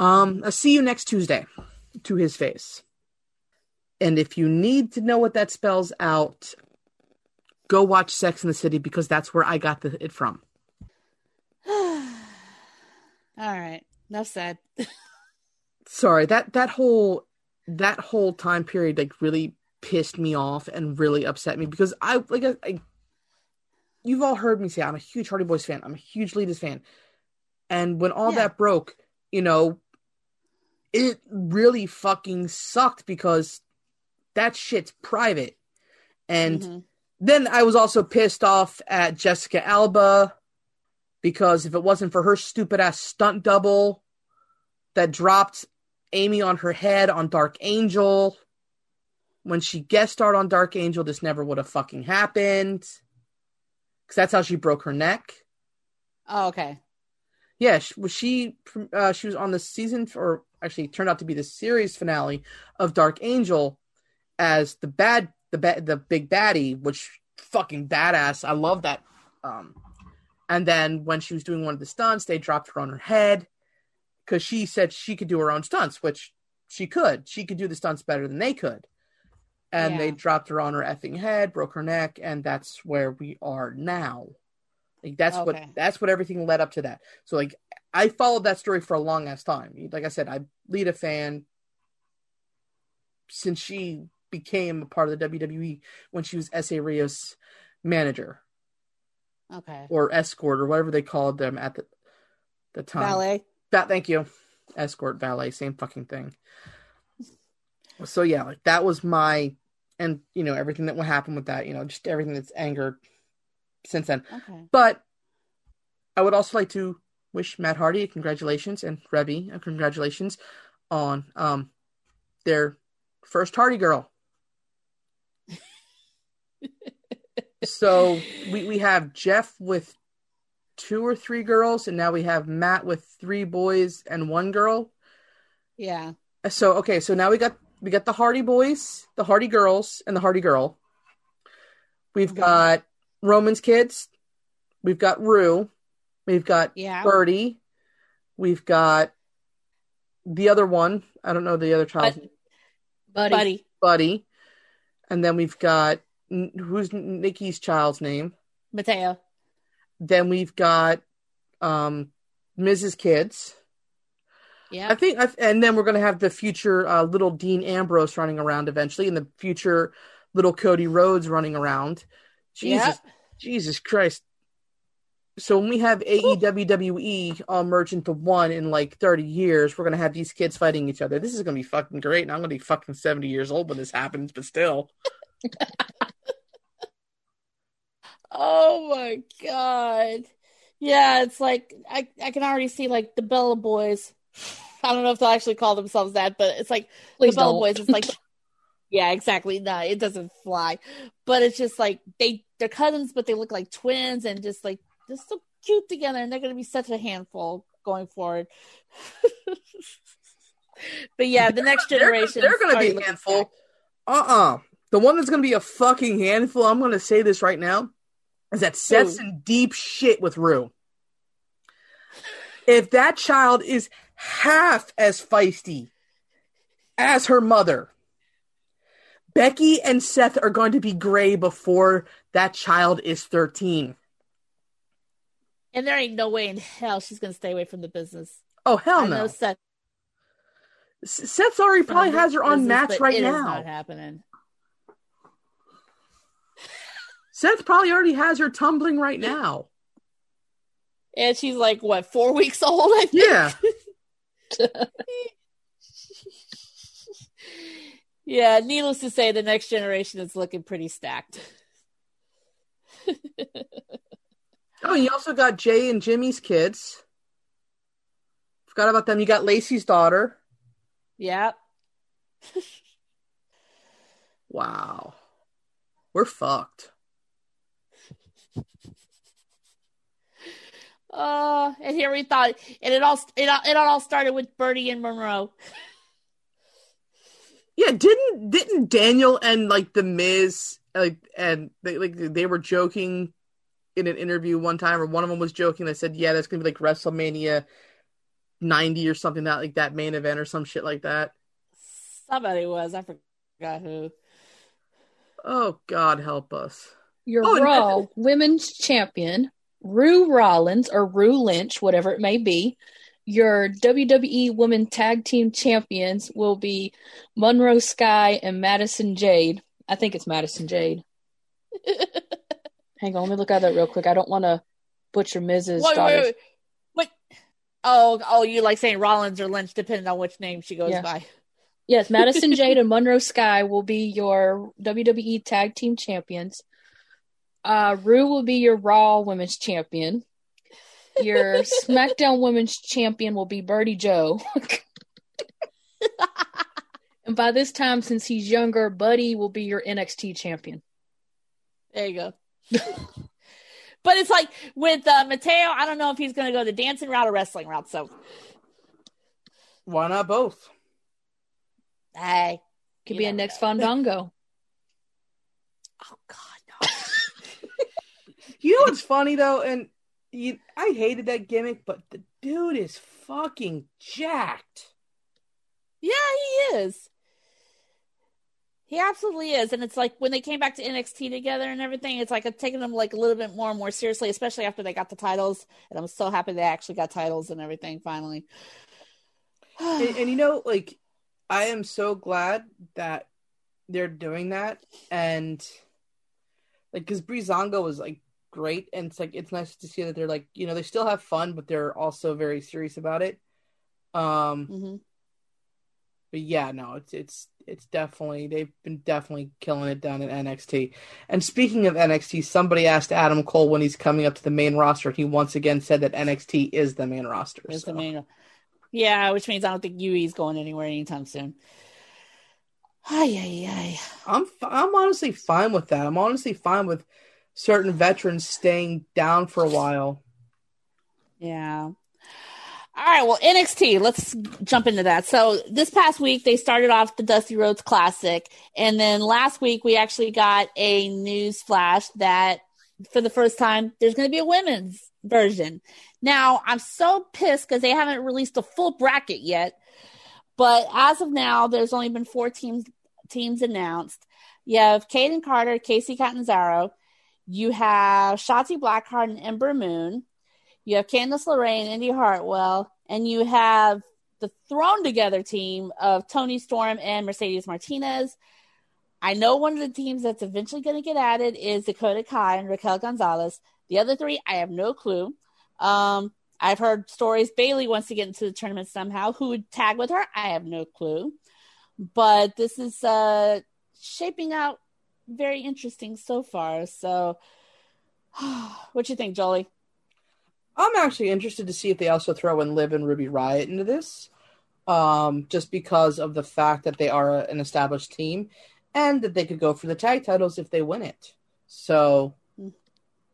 Um I'll see you next Tuesday to his face. And if you need to know what that spells out, go watch Sex in the City because that's where I got the, it from. All right. Enough said. Sorry, that that whole that whole time period like really pissed me off and really upset me because I like I, I you've all heard me say I'm a huge Hardy Boys fan. I'm a huge Lita's fan. And when all yeah. that broke, you know, it really fucking sucked because that shit's private. And mm-hmm. then I was also pissed off at Jessica Alba because if it wasn't for her stupid ass stunt double that dropped Amy on her head on Dark Angel, when she guest starred on Dark Angel, this never would have fucking happened. Because that's how she broke her neck. Oh, okay. Yeah, she, was she? Uh, she was on the season, or actually turned out to be the series finale of Dark Angel as the bad, the bad, the big baddie, which fucking badass. I love that um, and then when she was doing one of the stunts, they dropped her on her head because she said she could do her own stunts, which she could. She could do the stunts better than they could. And yeah. they dropped her on her effing head, broke her neck, and that's where we are now. Like that's okay. what that's what everything led up to that. So like I followed that story for a long ass time. Like I said, I lead a fan since she became a part of the WWE when she was Essa Rios manager Okay. or escort or whatever they called them at the the time. Ballet. That thank you. Escort valet, same fucking thing. So yeah, like that was my and you know, everything that will happen with that, you know, just everything that's angered since then. Okay. But I would also like to wish Matt Hardy a congratulations and Reby a congratulations on um their first Hardy girl. so we, we have Jeff with two or three girls, and now we have Matt with three boys and one girl. Yeah. So okay, so now we got we got the Hardy boys, the Hardy girls, and the Hardy girl. We've Mhm. got Roman's kids. We've got Roux. We've got Yeah. Birdie. We've got the other one. I don't know the other child. Buddy. Buddy. buddy. And then we've got who's Nikki's child's name. Matteo. Then we've got um Mrs. Kids. Yeah. I think, I, and then we're gonna have the future uh, little Dean Ambrose running around eventually, and the future little Cody Rhodes running around. Jesus, Yep. Jesus Christ! So when we have AEWWE all merge into one in like thirty years, we're gonna have these kids fighting each other. This is gonna be fucking great, and I'm gonna be fucking seventy years old when this happens. But still, Oh my god. Yeah, it's like I I can already see like the Bella Boys. I don't know if they'll actually call themselves that, but it's like Please the Bella don't. Boys. It's like yeah, exactly. No, it doesn't fly. But it's just like they they're cousins, but they look like twins, and just like they're so cute together, and they're gonna be such a handful going forward. but yeah, the next They're- generation. They're, gonna be a handful. Uh uh The one that's gonna be a fucking handful. I'm gonna say this right now. Is that Seth's in deep shit with Roux. If that child is half as feisty as her mother, Becky and Seth are going to be gray before that child is 13. And there ain't no way in hell she's gonna stay away from the business. Oh, hell I no. know Seth Seth's already probably has her on business, mats right now. not happening. Seth probably already has her tumbling right now. And she's like, what, four weeks old? I think. Yeah. yeah, needless to say, the next generation is looking pretty stacked. Oh, you also got Jey and Jimmy's kids. Forgot about them. You got Lacey's daughter. Yep. Wow. We're fucked. Uh, and here we thought, and it all it all, it all started with Birdie and Monroe. Yeah, didn't didn't Daniel and like the Miz like and they like they were joking in an interview one time, or one of them was joking. They said, "Yeah, that's gonna be like WrestleMania 90 or something that like that main event or some shit like that." Somebody was, I forgot who. Oh God, help us! Your Oh, and- Raw Women's Champion, Roux Rollins or Roux Lynch, whatever it may be. Your WWE Women Tag Team Champions will be Monroe Sky and Madison Jade. I think it's Madison Jade. Hang on, let me look at that real quick. I don't want to butcher Mrs. Wait, wait, wait. What? Oh, oh, you like saying Rollins or Lynch, depending on which name she goes Yeah. by. Yes, Madison Jade and Monroe Sky will be your WWE Tag Team Champions. Uh, Roux will be your Raw Women's Champion. Your SmackDown Women's Champion will be Birdie Joe. and by this time, since he's younger, Buddy will be your NXT Champion. There you go. but it's like with uh, Matteo, I don't know if he's going to go the dancing route or wrestling route. So, Why not both? hey, Could be a next know. Fandango. oh god, no. You know what's funny though, and you, I hated that gimmick, but the dude is fucking jacked. yeah, he is. He absolutely is, and it's like when they came back to NXT together and everything. It's like I'm taking them like a little bit more and more seriously, especially after they got the titles. And I'm so happy they actually got titles and everything finally. and, and you know, like, I am so glad that they're doing that and like because Breezango was like great and it's like it's nice to see that they're like you know they still have fun but they're also very serious about it um hmm but yeah no it's it's it's definitely they've been definitely killing it down in NXT and speaking of NXT somebody asked Adam Cole when he's coming up to the main roster and he once again said that NXT is the main roster It's so. the main. Yeah, which means I don't think UE's going anywhere anytime soon. Ay, ay, ay. I'm I'm honestly fine with that I'm honestly fine with certain veterans staying down for a while Yeah. All right, well, NXT, let's jump into that. So, this past week, they started off the Dusty Rhodes Classic. And then last week, we actually got a news flash that for the first time, there's going to be a women's version. Now, I'm so pissed because they haven't released a full bracket yet. But as of now, there's only been four teams teams announced. You have Kayden Carter, Kacy Catanzaro. You have Shotzi Blackheart and Ember Moon. You have Candice LeRae and Indy Hartwell, and you have the thrown together team of Toni Storm and Mercedes Martinez. I know one of the teams that's eventually going to get added is Dakota Kai and Raquel Gonzalez. The other three, I have no clue. Um, I've heard stories Bayley wants to get into the tournament somehow. Who would tag with her? I have no clue. But this is uh, shaping out very interesting so far. So, what you think, Jolie? I'm actually interested to see if they also throw in Liv and Ruby Riott into this, um, just because of the fact that they are an established team, and that they could go for the tag titles if they win it. So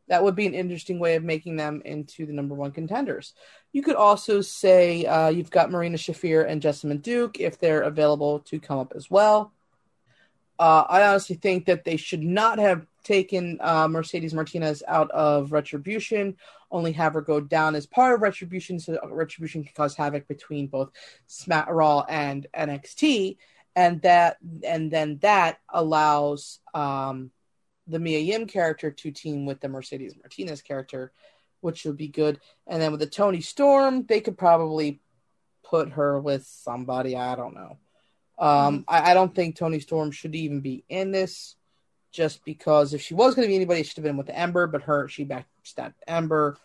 that would be an interesting way of making them into the number one contenders. You could also say uh, you've got Marina Shafir and Jessamine Duke if they're available to come up as well. Uh, I honestly think that they should not have taken uh, Mercedes Martinez out of Retribution, only have her go down as part of Retribution, so Retribution can cause havoc between both Smack Raw and NXT, and that and then that allows um, the Mia Yim character to team with the Mercedes Martinez character, which would be good. And then with the Toni Storm, they could probably put her with somebody. I don't know. Um, I, I don't think Toni Storm should even be in this, just because if she was going to be anybody, it should have been with Ember. But her, she backstabbed Ember,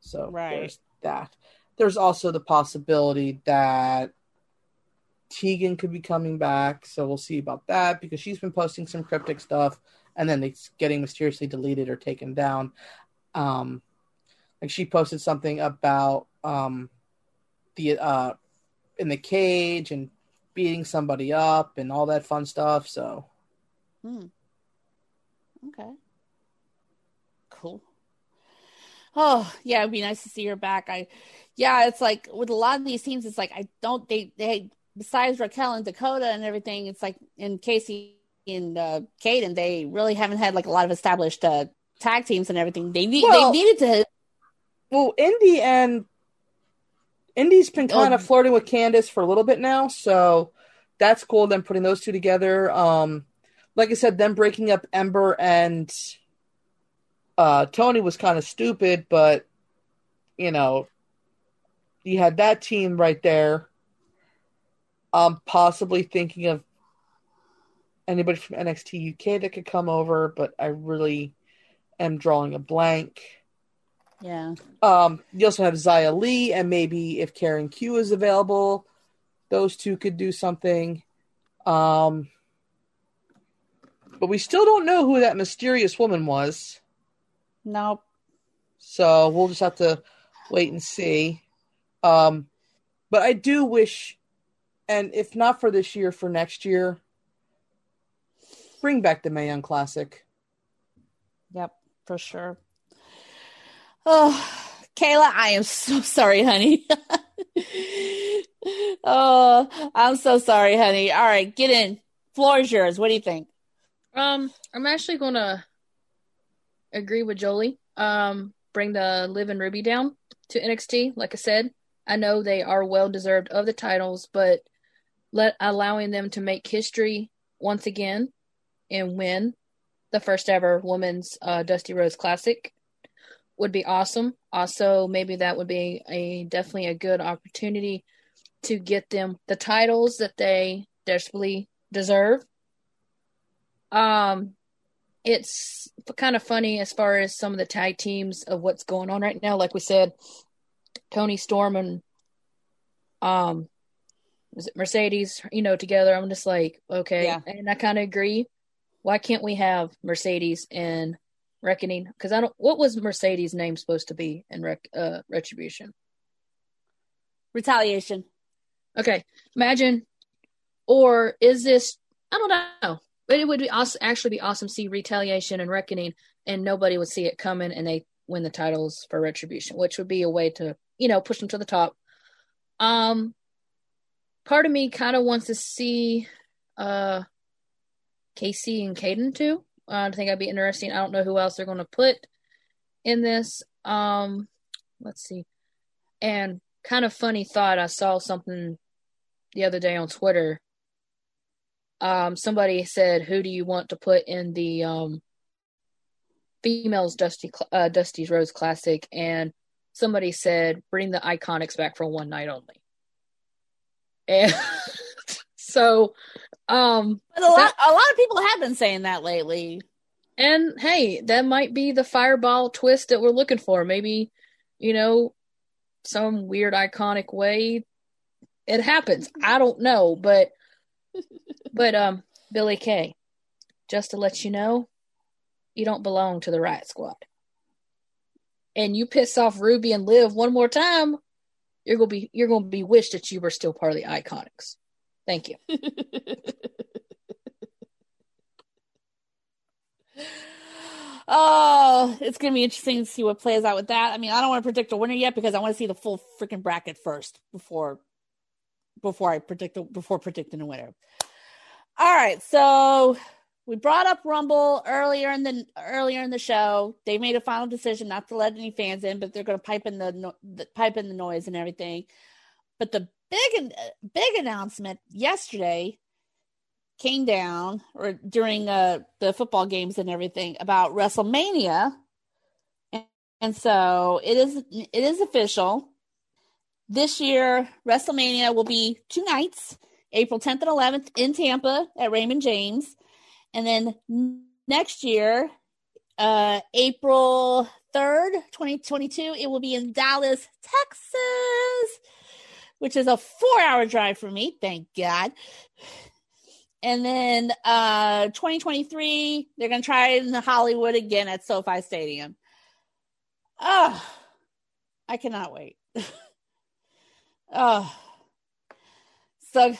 so Right. there's that. There's also the possibility that Tegan could be coming back, so we'll see about that because she's been posting some cryptic stuff, and then it's getting mysteriously deleted or taken down. Um, like she posted something about um the uh in the cage and beating somebody up and all that fun stuff. So Hmm. Okay. Cool. Oh, yeah, it'd be nice to see her back. I yeah, it's like with a lot of these teams, it's like I don't they they besides Raquel and Dakota and everything, it's like in Kacy and uh Kayden, they really haven't had like a lot of established uh tag teams and everything. They need Well- they needed to well, Indy and Indy's been kind of flirting with Candice for a little bit now, so that's cool. Them putting those two together. Um, like I said, them breaking up Ember and uh, Toni was kind of stupid, but you know, you had that team right there. I'm possibly thinking of anybody from NXT UK that could come over, but I really am drawing a blank. Yeah. Um, you also have Xia Li, and maybe if Karen Q is available, those two could do something. Um, but we still don't know who that mysterious woman was, Nope. so we'll just have to wait and see. Um, but I do wish, and if not for this year, for next year, bring back the Mae Young Classic. Yep, for sure. Oh, Kayla, I am so sorry, honey. oh, I'm so sorry, honey. All right, get in. Floor is yours. What do you think? Um, I'm actually gonna agree with Jolie. Um, bring the Liv and Ruby down to NXT. Like I said, I know they are well deserved of the titles, but let allowing them to make history once again and win the first ever women's uh, Dusty Rhodes Classic would be awesome. Also, maybe that would be a definitely a good opportunity to get them the titles that they desperately deserve. Um, it's kind of funny as far as some of the tag teams of what's going on right now. Like we said, Toni Storm and um, was it Mercedes? You know, together. I'm just like, okay, Yeah. and I kind of agree. Why can't we have Mercedes and Reckoning? Because I don't. What was Mercedes' name supposed to be in Rec, uh, Retribution? Retaliation. Okay, imagine, or is this? I don't know. But it would be awesome, actually be awesome to see retaliation and reckoning, and nobody would see it coming, and they win the titles for retribution, which would be a way to you know push them to the top. Um, part of me kind of wants to see uh Kacy and Kayden too. I think that'd be interesting. I don't know who else they're going to put in this. Um, let's see. And kind of funny thought. I saw something the other day on Twitter. Um, somebody said, "Who do you want to put in the um females Dusty uh, Dusty's Rose Classic?" And somebody said, "Bring the IIconics back for one night only." And so, um, But a lot, a lot of people have been saying that lately. And hey, that might be the fireball twist that we're looking for. Maybe, you know, some weird iconic way it happens. I don't know, but but um Billie Kay, just to let you know, you don't belong to the Riot Squad. And you piss off Ruby and Liv one more time, you're gonna be you're gonna be wished that you were still part of the IIconics. Thank you. oh, it's gonna be interesting to see what plays out with that. I mean, I don't want to predict a winner yet because I want to see the full freaking bracket first before before I predict before predicting a winner. All right, so we brought up Rumble earlier in the earlier in the show. They made a final decision not to let any fans in, but they're going to pipe in the, no, the pipe in the noise and everything. But the big big announcement yesterday came down or during uh, the football games and everything about WrestleMania, and, and so it is it is official. This year, WrestleMania will be two nights, April 10th and 11th in Tampa at Raymond James, and then next year, uh, April 3rd, 2022, it will be in Dallas, Texas, which is a four-hour drive for me. Thank God. And then uh 2023, they're gonna try it in Hollywood again at SoFi Stadium. Oh, I cannot wait. oh. So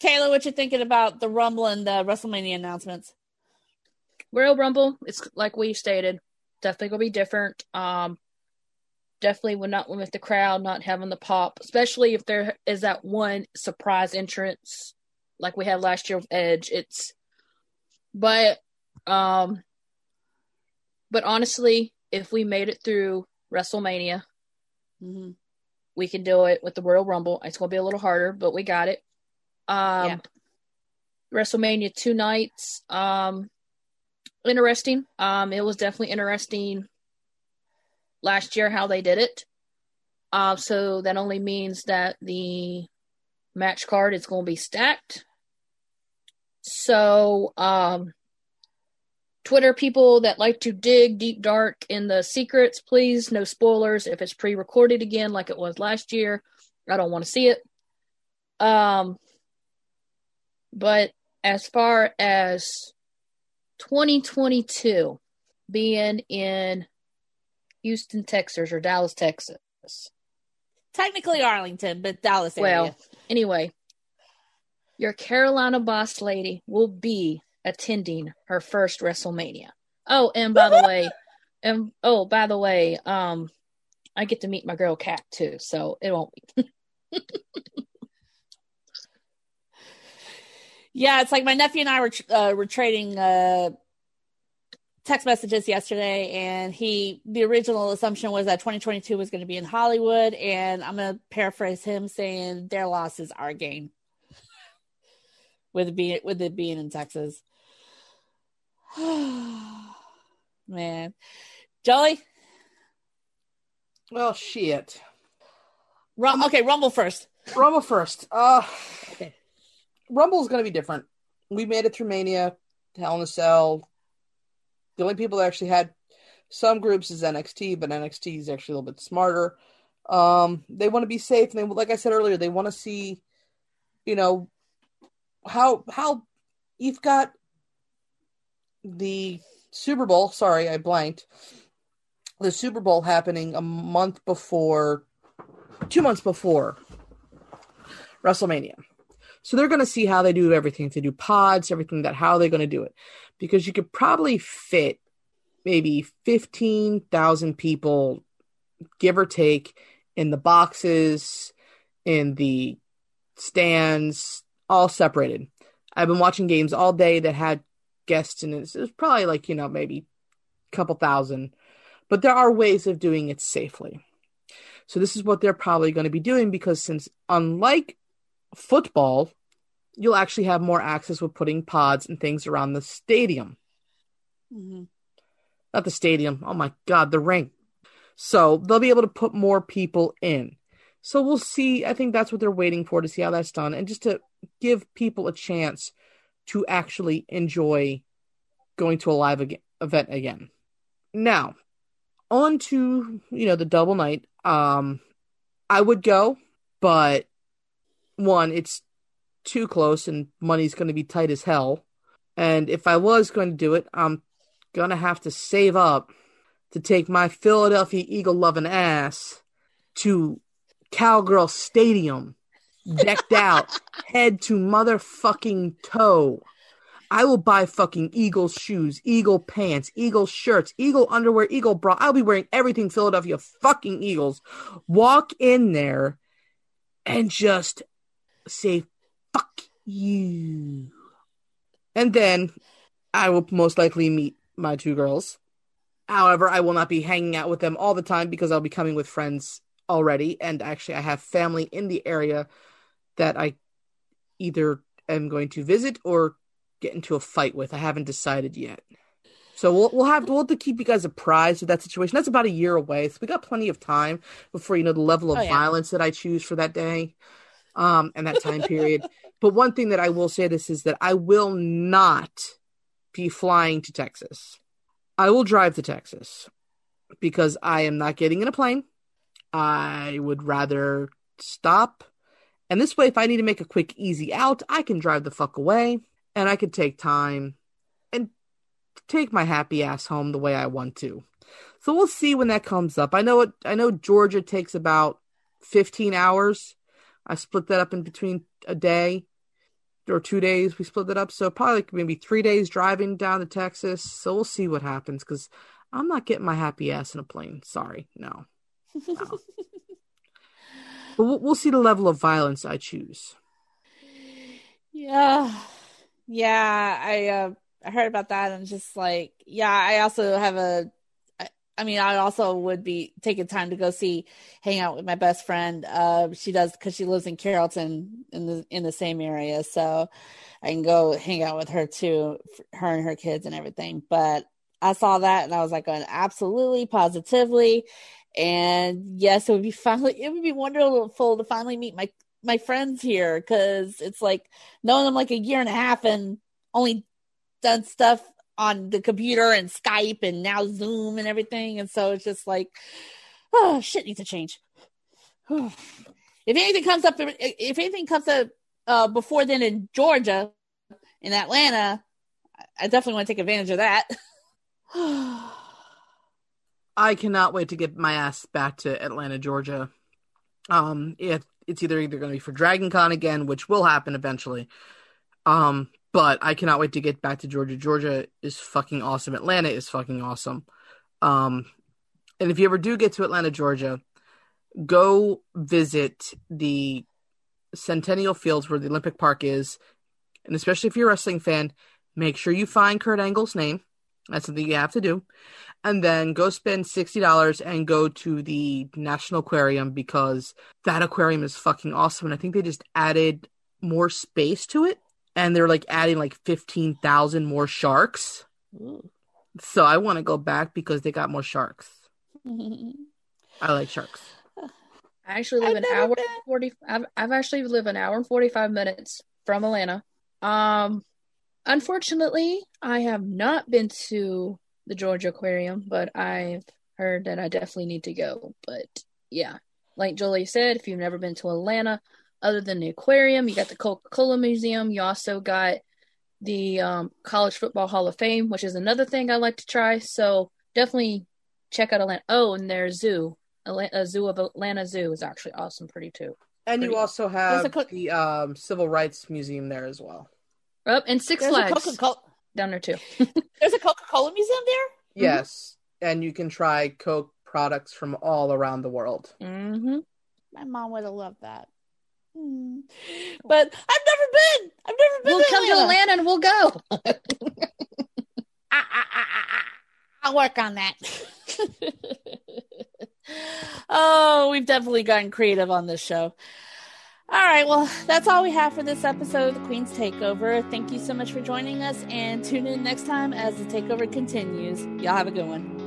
Kayla, what you thinking about the Rumble and the WrestleMania announcements? Royal Rumble, it's like we stated, definitely gonna be different. Um definitely would not with the crowd not having the pop, especially if there is that one surprise entrance like we had last year with Edge. It's but um but honestly, if we made it through WrestleMania, Mm-hmm. we can do it with the Royal Rumble. It's gonna be a little harder, but we got it. Um Yeah. WrestleMania two nights. Um interesting. Um it was definitely interesting last year how they did it. Um so that only means that the match card is going to be stacked. So, um, Twitter people that like to dig deep dark in the secrets, please no spoilers. If it's pre-recorded again, like it was last year, I don't want to see it. Um, but as far as 2022 being in Houston, Texas, or Dallas, Texas, Technically Arlington, but Dallas area. well, anyway, your Carolina boss lady will be attending her first WrestleMania. Oh, and by the way, and oh, by the way, um, I get to meet my girl Cat too, so it won't be. Yeah, it's like my nephew and I were uh, were trading uh, text messages yesterday, and he the original assumption was that 2022 was going to be in Hollywood, and I'm going to paraphrase him saying their loss is our gain with it being with it being in Texas. Man, Joey, Well, shit. Rum- okay, Rumble first. Rumble first. Uh, Okay. Rumble's gonna be different. We made it through Mania. Hell in a Cell. The only people that actually had some groups is NXT, but NXT is actually a little bit smarter. Um, they want to be safe, and they, like I said earlier, they want to see, you know, how how you've got the Super Bowl. Sorry, I blanked. The Super Bowl happening a month before, two months before WrestleMania. So they're going to see how they do everything. They do pods, everything that how they're going to do it, because you could probably fit maybe fifteen thousand people, give or take, in the boxes, in the stands, all separated. I've been watching games all day that had guests and. It was probably like, you know, maybe a couple thousand. But there are ways of doing it safely. So this is what they're probably going to be doing because since unlike football, you'll actually have more access with putting pods and things around the stadium. Mm-hmm. Not the stadium. Oh my god, the ring. So they'll be able to put more people in. So we'll see. I think that's what they're waiting for to see how that's done and just to give people a chance to actually enjoy going to a live ag- event again. Now, on to, you know, the double night. Um I would go, but one, it's too close and money's going to be tight as hell. And if I was going to do it, I'm going to have to save up to take my Philadelphia Eagle loving ass to Cowgirl Stadium, decked out, head to motherfucking toe. I will buy fucking Eagle shoes, Eagle pants, Eagle shirts, Eagle underwear, Eagle bra. I'll be wearing everything Philadelphia fucking Eagles. Walk in there and just say, fuck you. And then I will most likely meet my two girls. However, I will not be hanging out with them all the time because I'll be coming with friends already. And actually, I have family in the area that I either am going to visit or get into a fight with. I haven't decided yet. So we'll we'll have we'll have to keep you guys apprised of that situation. That's about a year away, so we got plenty of time before you know the level of oh, yeah. violence that I choose for that day, um, and that time period. but one thing that I will say this is that I will not be flying to Texas. I will drive to Texas because I am not getting in a plane. I would rather stop. And this way, if I need to make a quick, easy out, I can drive the fuck away and I can take time and take my happy ass home the way I want to. So we'll see when that comes up. I know it. I know Georgia takes about fifteen hours. I split that up in between a day or two days. We split that up, so probably like maybe three days driving down to Texas. So we'll see what happens because I'm not getting my happy ass in a plane. Sorry, no. no. but we'll, we'll see the level of violence I choose. Yeah, yeah. I uh, I heard about that and just like, yeah. I also have a I mean, I also would be taking time to go see, hang out with my best friend. Uh, she does because she lives in Carrollton in the in the same area, so I can go hang out with her too, her and her kids and everything. But I saw that and I was like, going absolutely, positively, and yes, it would be finally, it would be wonderful to finally meet my my friends here because it's like knowing them like a year and a half and only done stuff on the computer and Skype and now Zoom and everything. And so it's just like, oh, shit needs to change. if anything comes up, if anything comes up uh, before then in Georgia, in Atlanta, I definitely want to take advantage of that. I cannot wait to get my ass back to Atlanta, Georgia. Um, it, it's either either going to be for Dragon Con again, which will happen eventually, um, but I cannot wait to get back to Georgia. Georgia is fucking awesome. Atlanta is fucking awesome. Um, and if you ever do get to Atlanta, Georgia, go visit the Centennial Fields where the Olympic Park is. And especially if you're a wrestling fan, make sure you find Kurt Angle's name. That's something you have to do. And then go spend $60 and go to the National Aquarium because that aquarium is fucking awesome. And I think they just added more space to it and they're like adding like 15,000 more sharks. Ooh. So I want to go back because they got more sharks. I like sharks. I actually live I've an hour been. 40 I've, I've actually lived an hour and 45 minutes from Atlanta. Um unfortunately, I have not been to the Georgia Aquarium, but I've heard that I definitely need to go. But yeah, like Jolie said, if you've never been to Atlanta, other than the aquarium, you got the Coca Cola Museum. You also got the um, College Football Hall of Fame, which is another thing I like to try. So definitely check out Atlanta. Oh, and their zoo, Atlanta, Zoo of Atlanta Zoo is actually awesome, pretty too. And Pretty you also have Co- the um, Civil Rights Museum there as well. Up and Six There's a Flags Coca-Cola. down there too. There's a Coca-Cola museum there. Yes, and you can try Coke products from all around the world. hmm My mom would have loved that. Hmm. But I've never been. I've never been. We'll to come to Atlanta and we'll go. Ah, ah, ah, ah, ah. I'll work on that. oh, we've definitely gotten creative on this show. All right, well, that's all we have for this episode of the Queen's Takeover. Thank you so much for joining us, and tune in next time as the takeover continues. Y'all have a good one.